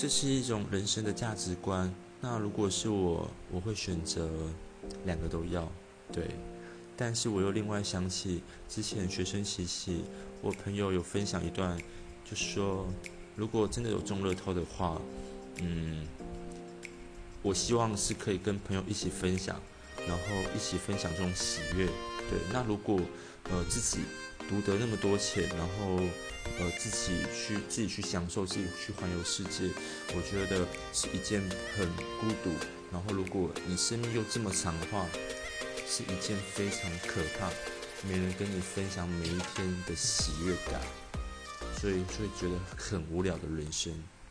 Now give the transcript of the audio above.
这是一种人生的价值观。那如果是我，我会选择两个都要，对。但是我又另外想起之前学生时期，我朋友有分享一段，就说如果真的有中乐透的话，嗯，我希望是可以跟朋友一起分享，然后一起分享这种喜悦。对，那如果呃自己独得那么多钱，然后。自己去自己去享受，自己去环游世界，我觉得是一件很孤独。然后，如果你生命又这么长的话，是一件非常可怕，没人跟你分享每一天的喜悦感，所以就会觉得很无聊的人生。